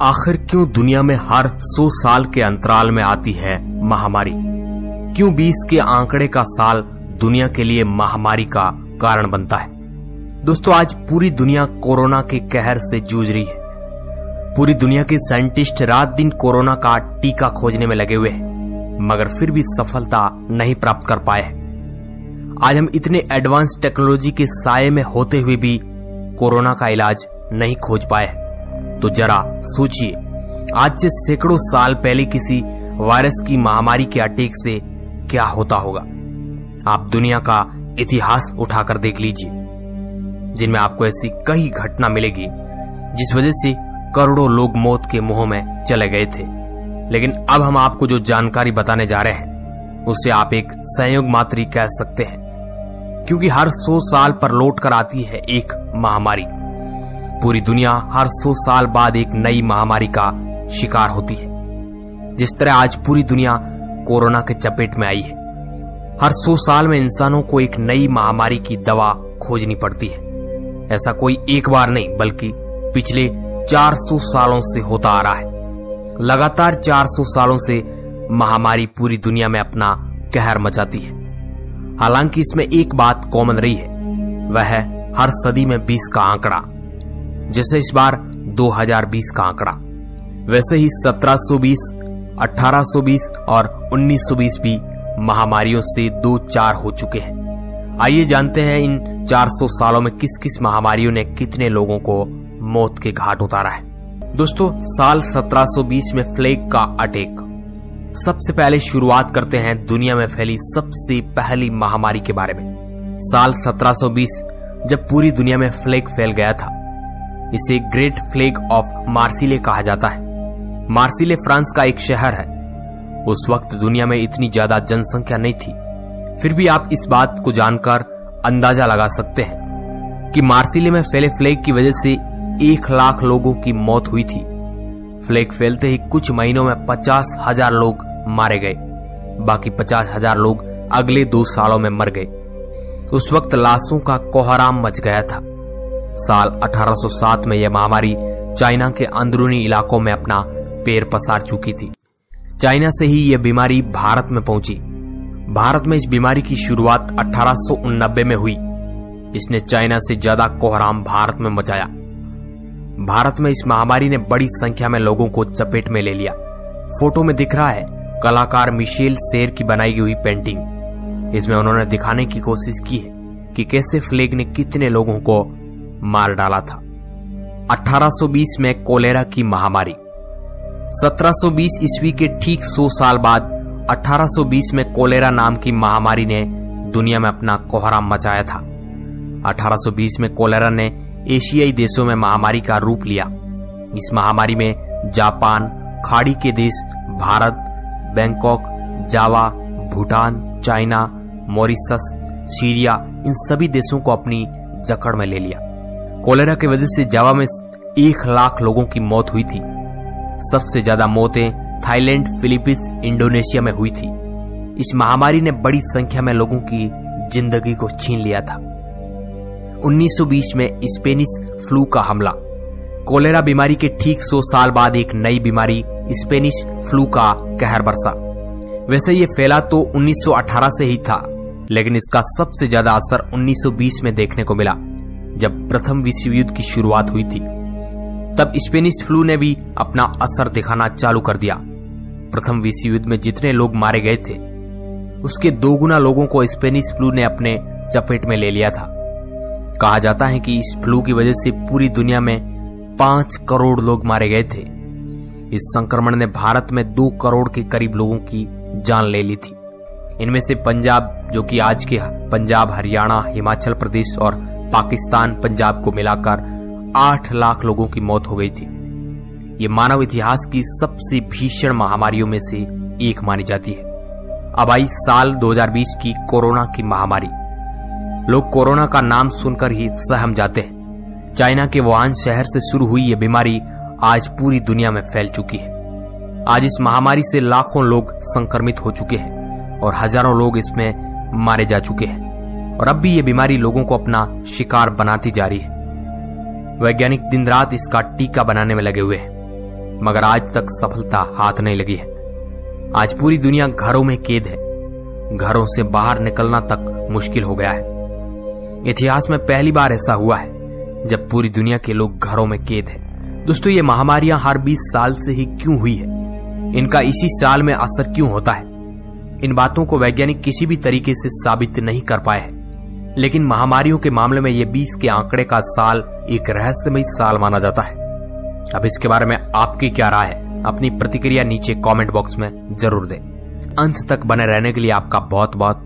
आखिर क्यों दुनिया में हर सौ साल के अंतराल में आती है महामारी? क्यों बीस के आंकड़े का साल दुनिया के लिए महामारी का कारण बनता है? दोस्तों, आज पूरी दुनिया कोरोना के कहर से जूझ रही है। पूरी दुनिया के साइंटिस्ट रात दिन कोरोना का टीका खोजने में लगे हुए हैं, मगर फिर भी सफलता नहीं प्राप्त कर पाए आज हम इतने एडवांस टेक्नोलॉजी के साय में होते हुए भी कोरोना का इलाज नहीं खोज पाए हैं। तो जरा सोचिए, आज से सैकड़ों साल पहले किसी वायरस की महामारी के अटैक से क्या होता होगा? आप दुनिया का इतिहास उठाकर देख लीजिए, जिनमें आपको ऐसी कई घटना मिलेगी, जिस वजह से करोड़ों लोग मौत के मुँह में चले गए थे। लेकिन अब हम आपको जो जानकारी बताने जा रहे हैं, उसे आप एक संयोग मात्र कह सकते हैं, क्योंकि हर सौ साल पर लौट कर आती है एक महामारी। पूरी दुनिया हर सौ साल बाद एक नई महामारी का शिकार होती है। जिस तरह आज पूरी दुनिया कोरोना के चपेट में आई है, हर सौ साल में इंसानों को एक नई महामारी की दवा खोजनी पड़ती है। ऐसा कोई एक बार नहीं, बल्कि पिछले 400 सालों से होता आ रहा है। लगातार 400 सालों से महामारी पूरी दुनिया में अपना कहर मचाती है। हालाँकि इसमें एक बात कॉमन रही है, वह हर सदी में 20 का आंकड़ा। जैसे इस बार 2020 का आंकड़ा। वैसे ही 1720, 1820 और 1920 भी महामारियों से दो चार हो चुके हैं। आइए जानते हैं इन 400 सालों में किस किस महामारियों ने कितने लोगों को मौत के घाट उतारा है। दोस्तों साल 1720 में फ्लेग का अटैक। सबसे पहले शुरुआत करते हैं दुनिया में फैली सबसे पहली महामारी के बारे में। साल 1720 जब पूरी दुनिया में फ्लेग फैल गया था। इसे ग्रेट फ्लेग ऑफ़ मार्सिले कहा जाता है। मार्सिले फ्रांस का एक शहर है। उस वक्त दुनिया में इतनी ज़्यादा जनसंख्या नहीं थी। फिर भी आप इस बात को जानकर अंदाज़ा लगा सकते हैं कि मार्सिले में फैले फ्लेग की वजह से एक लाख लोगों की मौत हुई थी। फ्लेग फैलते ही कुछ महीनों में पचास हज़ार लोग मारे गए। बाकी पचास हज़ार लोग अगले दो सालों में मर गए। उस वक्त लाशों का कोहराम मच गया था। साल 1807 में यह महामारी चाइना के अंदरूनी इलाकों में अपना पैर पसार चुकी थी। चाइना से ही यह बीमारी भारत में पहुँची। भारत में इस बीमारी की शुरुआत अठारह में हुई। इसने चाइना से ज़्यादा कोहराम भारत में मचाया। भारत में इस महामारी ने बड़ी संख्या में लोगों को चपेट में ले लिया। फ़ोटो में दिख रहा है, कलाकार मिशेल शेर की बनाई हुई पेंटिंग। इसमें उन्होंने दिखाने की कोशिश की है कि कैसे फ्लेग ने कितने लोगों को मार डाला था। 1820 में कोलेरा की महामारी। 1720 ईस्वी के ठीक 100 साल बाद 1820 में कोलेरा नाम की महामारी ने दुनिया में अपना कोहरा मचाया था। 1820 में कोलेरा ने एशियाई देशों में महामारी का रूप लिया। इस महामारी में जापान, खाड़ी के देश Bharat, Bangkok, Java, Bhutan, China, Mauritius, Syria, इन सभी देशों को अपनी जकड़ में ले लिया। कोलेरा की वजह से जावा में एक लाख लोगों की मौत हुई थी। सबसे ज़्यादा मौतें थाईलैंड, फिलीपींस, इंडोनेशिया में हुई थी। इस महामारी ने बड़ी संख्या में लोगों की ज़िंदगी को छीन लिया था। 1920 में स्पेनिश फ्लू का हमला। कोलेरा बीमारी के ठीक 100 साल बाद एक नई बीमारी, स्पेनिश फ्लू का कहर बरसा। वैसे ये फैला तो 1918 से ही था, लेकिन इसका सबसे ज़्यादा असर 1920 में देखने को मिला। जब प्रथम विश्व युद्ध की शुरुआत हुई थी, तब स्पेनिश फ्लू ने भी अपना असर दिखाना चालू कर दिया। प्रथम विश्व युद्ध में जितने लोग मारे गए थे, उसके दो गुना लोगों को स्पेनिश फ्लू ने अपने चपेट में ले लिया था। कहा जाता है कि इस फ्लू की वजह से पूरी दुनिया में पाँच करोड़ लोग मारे गए थे। इस संक्रमण ने भारत में दो करोड़ के करीब लोगों की जान ले ली थी। इनमें से पंजाब, जो कि आज के पंजाब, हरियाणा, हिमाचल प्रदेश और पाकिस्तान पंजाब को मिलाकर आठ लाख लोगों की मौत हो गई थी। ये मानव इतिहास की सबसे भीषण महामारियों में से एक मानी जाती है। अब आई साल 2020 की कोरोना की महामारी। लोग कोरोना का नाम सुनकर ही सहम जाते हैं। चाइना के वुहान शहर से शुरू हुई यह बीमारी आज पूरी दुनिया में फैल चुकी है। आज इस महामारी से लाखों लोग संक्रमित हो चुके हैं और हज़ारों लोग इसमें मारे जा चुके हैं। और अब भी ये बीमारी लोगों को अपना शिकार बनाती जा रही है। वैज्ञानिक दिन रात इसका टीका बनाने में लगे हुए हैं, मगर आज तक सफलता हाथ नहीं लगी है। आज पूरी दुनिया घरों में कैद है। घरों से बाहर निकलना तक मुश्किल हो गया है। इतिहास में पहली बार ऐसा हुआ है, जब पूरी दुनिया के लोग घरों में कैद है। दोस्तों, ये महामारियाँ हर 20 साल से ही क्यों हुई है? इनका इसी साल में असर क्यों होता है? इन बातों को वैज्ञानिक किसी भी तरीके से साबित नहीं कर पाए हैं। लेकिन महामारियों के मामले में ये 20 के आंकड़े का साल एक रहस्यमय साल माना जाता है। अब इसके बारे में आपकी क्या राय है? अपनी प्रतिक्रिया नीचे कमेंट बॉक्स में ज़रूर दें। अंत तक बने रहने के लिए आपका बहुत बहुत